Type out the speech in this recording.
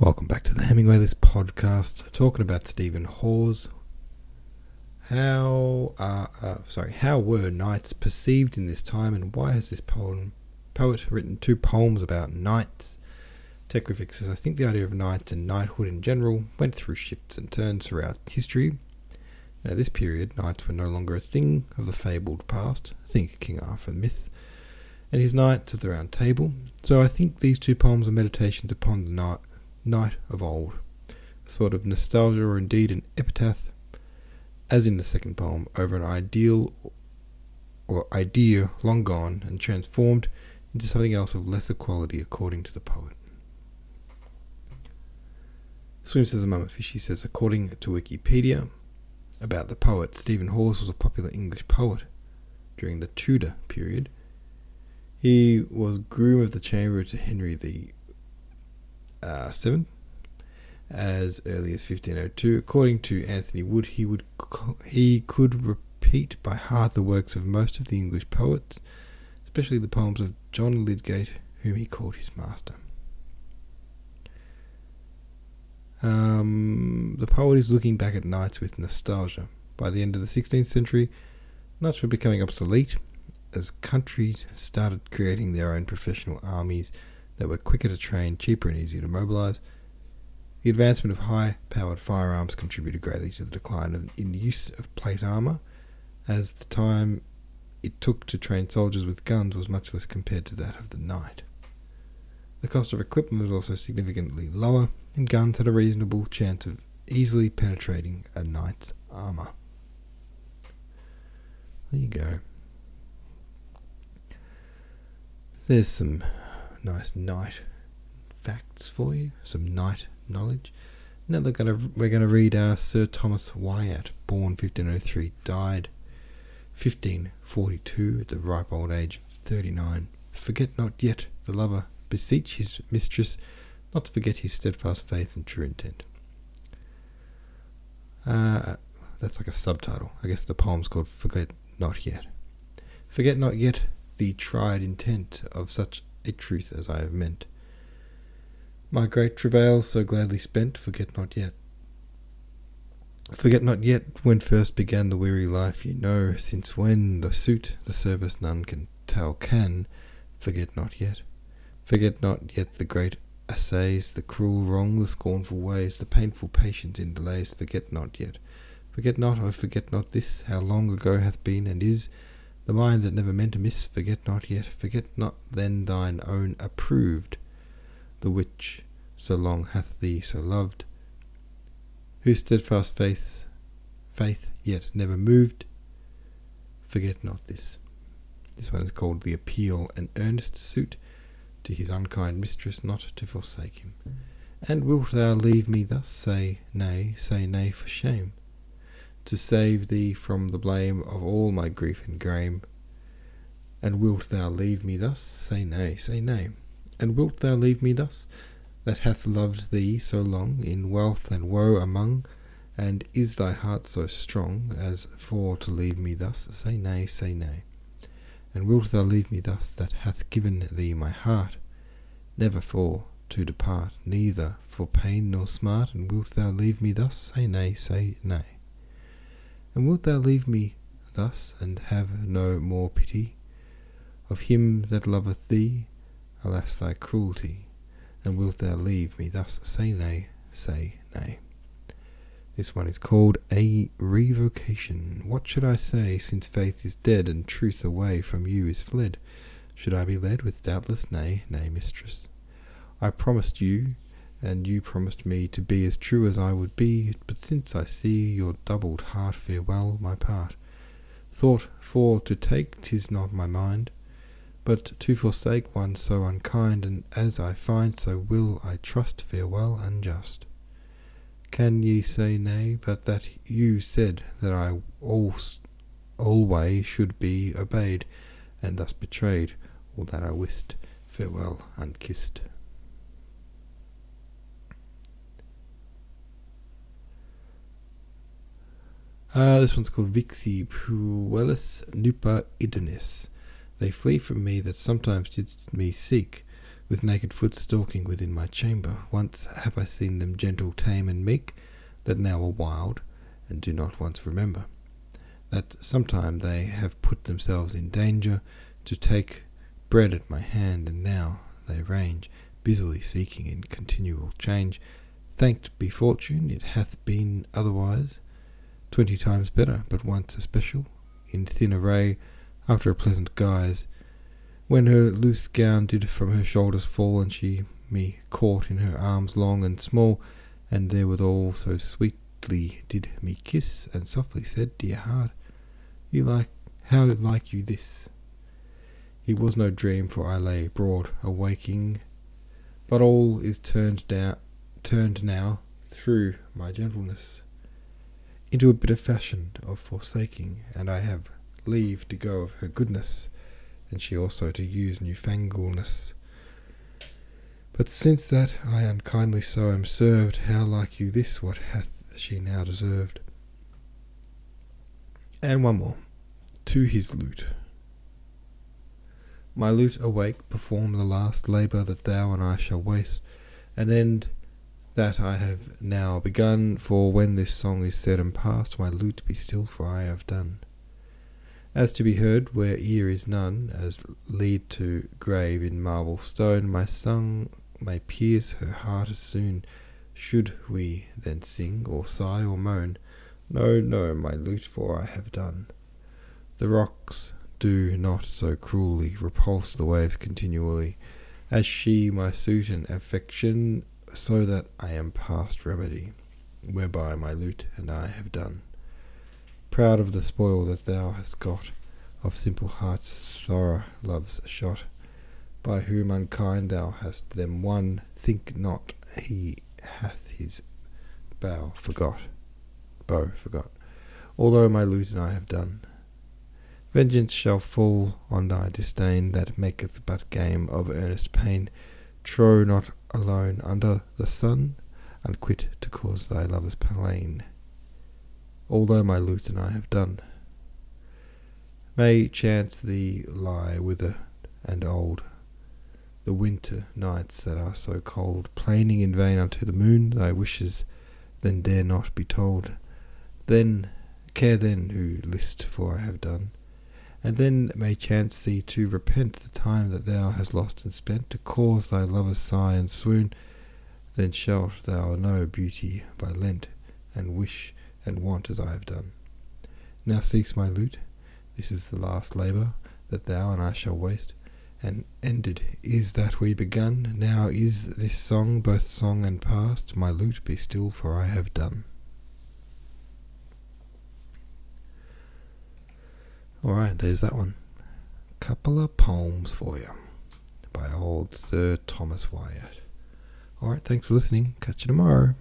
Welcome back to the Hemingway List podcast, talking about Stephen Hawes. How are, uh, sorry, how were knights perceived in this time, and why has this poem, poet written two poems about knights? Techgraphic says, I think the idea of knights and knighthood in general went through shifts and turns throughout history. At this period, knights were no longer a thing of the fabled past. Think King Arthur myth and his Knights of the Round Table. So I think these two poems are meditations upon the knight knight of old, a sort of nostalgia or indeed an epitaph, as in the second poem, over an ideal or idea long gone and transformed into something else of lesser quality according to the poet. Swim says mama fishy says according to Wikipedia about the poet Stephen Hawes was a popular English poet during the Tudor period. He was groom of the chamber to Henry the uh, 7 as early as 1502. According to Anthony Wood, he would he could repeat by heart the works of most of the English poets, especially the poems of John Lydgate, whom he called his master. Um, the poet is looking back at knights with nostalgia. By the end of the 16th century, knights were becoming obsolete as countries started creating their own professional armies that were quicker to train, cheaper, and easier to mobilize. The advancement of high powered firearms contributed greatly to the decline of, in use of plate armor, as the time it took to train soldiers with guns was much less compared to that of the knight. The cost of equipment was also significantly lower, and guns had a reasonable chance of easily penetrating a knight's armor. There you go. There's some nice night facts for you, some night knowledge. Now they're gonna, we're going to read uh, Sir Thomas Wyatt, born 1503, died 1542 at the ripe old age of 39. Forget not yet the lover, beseech his mistress not to forget his steadfast faith and true intent. Uh, that's like a subtitle. I guess the poem's called Forget Not Yet. Forget not yet the tried intent of such a truth as I have meant. My great travail so gladly spent, forget not yet. Forget not yet when first began the weary life you know, since when the suit, the service none can tell can, forget not yet. Forget not yet the great assays, the cruel wrong, the scornful ways, the painful patience in delays, forget not yet. Forget not, oh forget not this, how long ago hath been and is, the mind that never meant amiss, forget not yet, forget not then thine own approved, the which so long hath thee so loved, whose steadfast faith, faith yet never moved, forget not this. This one is called the appeal, an earnest suit to his unkind mistress not to forsake him. And wilt thou leave me thus? Say nay, say nay for shame to save thee from the blame of all my grief and grame. And wilt thou leave me thus? Say nay, say nay. And wilt thou leave me thus, that hath loved thee so long, in wealth and woe among? And is thy heart so strong as for to leave me thus? Say nay, say nay. And wilt thou leave me thus, that hath given thee my heart, never for to depart, neither for pain nor smart? And wilt thou leave me thus? Say nay, say nay. And wilt thou leave me thus, and have no more pity of him that loveth thee? Alas, thy cruelty! And wilt thou leave me thus? Say nay, say nay. This one is called a revocation. What should I say, since faith is dead and truth away from you is fled? Should I be led with doubtless nay, nay, mistress? I promised you and you promised me to be as true as I would be, but since I see your doubled heart, farewell my part. Thought for to take, tis not my mind, but to forsake one so unkind, and as I find, so will I trust, farewell unjust. Can ye say nay, but that you said that I always always should be obeyed, and thus betrayed all that I wist, farewell unkissed. Uh, this one's called Vixi Puellis Nuper Idoneus. They flee from me that sometimes didst me seek, with naked foot stalking within my chamber. Once have I seen them gentle, tame, and meek, that now are wild, and do not once remember that sometime they have put themselves in danger to take bread at my hand, and now they range, busily seeking in continual change. Thanked be fortune, it hath been otherwise, twenty times better, but once a special, in thin array, after a pleasant guise, when her loose gown did from her shoulders fall, and she me caught in her arms long and small, and therewithal so sweetly did me kiss, and softly said, Dear heart, you like how like you this? It was no dream, for I lay broad awaking, but all is turned down turned now through my gentleness into a bitter fashion of forsaking, and I have leave to go of her goodness, and she also to use newfangleness. But since that I unkindly so am served, how like you this, what hath she now deserved? And one more. To his lute. My lute awake, perform the last labour that thou and I shall waste, and end that I have now begun, for when this song is said and past, my lute be still, for I have done. As to be heard where ear is none, as lead to grave in marble stone, my song may pierce her heart as soon, should we then sing, or sigh, or moan. No, no, my lute, for I have done. The rocks do not so cruelly repulse the waves continually, as she my suit and affection, so that I am past remedy, whereby my lute and I have done. Proud of the spoil that thou hast got, of simple hearts sorrow love's shot, by whom unkind thou hast them won, think not he hath his bow forgot bow forgot, although my lute and I have done. Vengeance shall fall on thy disdain that maketh but game of earnest pain. Trow not alone under the sun, and quit to cause thy lover's pain. Although my lute and I have done. May chance thee lie withered and old, the winter nights that are so cold, plaining in vain unto the moon thy wishes, then dare not be told. Then care then who list, for I have done. And then may chance thee to repent the time that thou hast lost and spent, to cause thy lover's sigh and swoon. Then shalt thou know beauty by Lent, and wish and want as I have done. Now cease my lute, this is the last labour that thou and I shall waste, and ended is that we begun. Now is this song both song and past, my lute be still, for I have done. Alright, there's that one. Couple of poems for you by old Sir Thomas Wyatt. Alright, thanks for listening. Catch you tomorrow.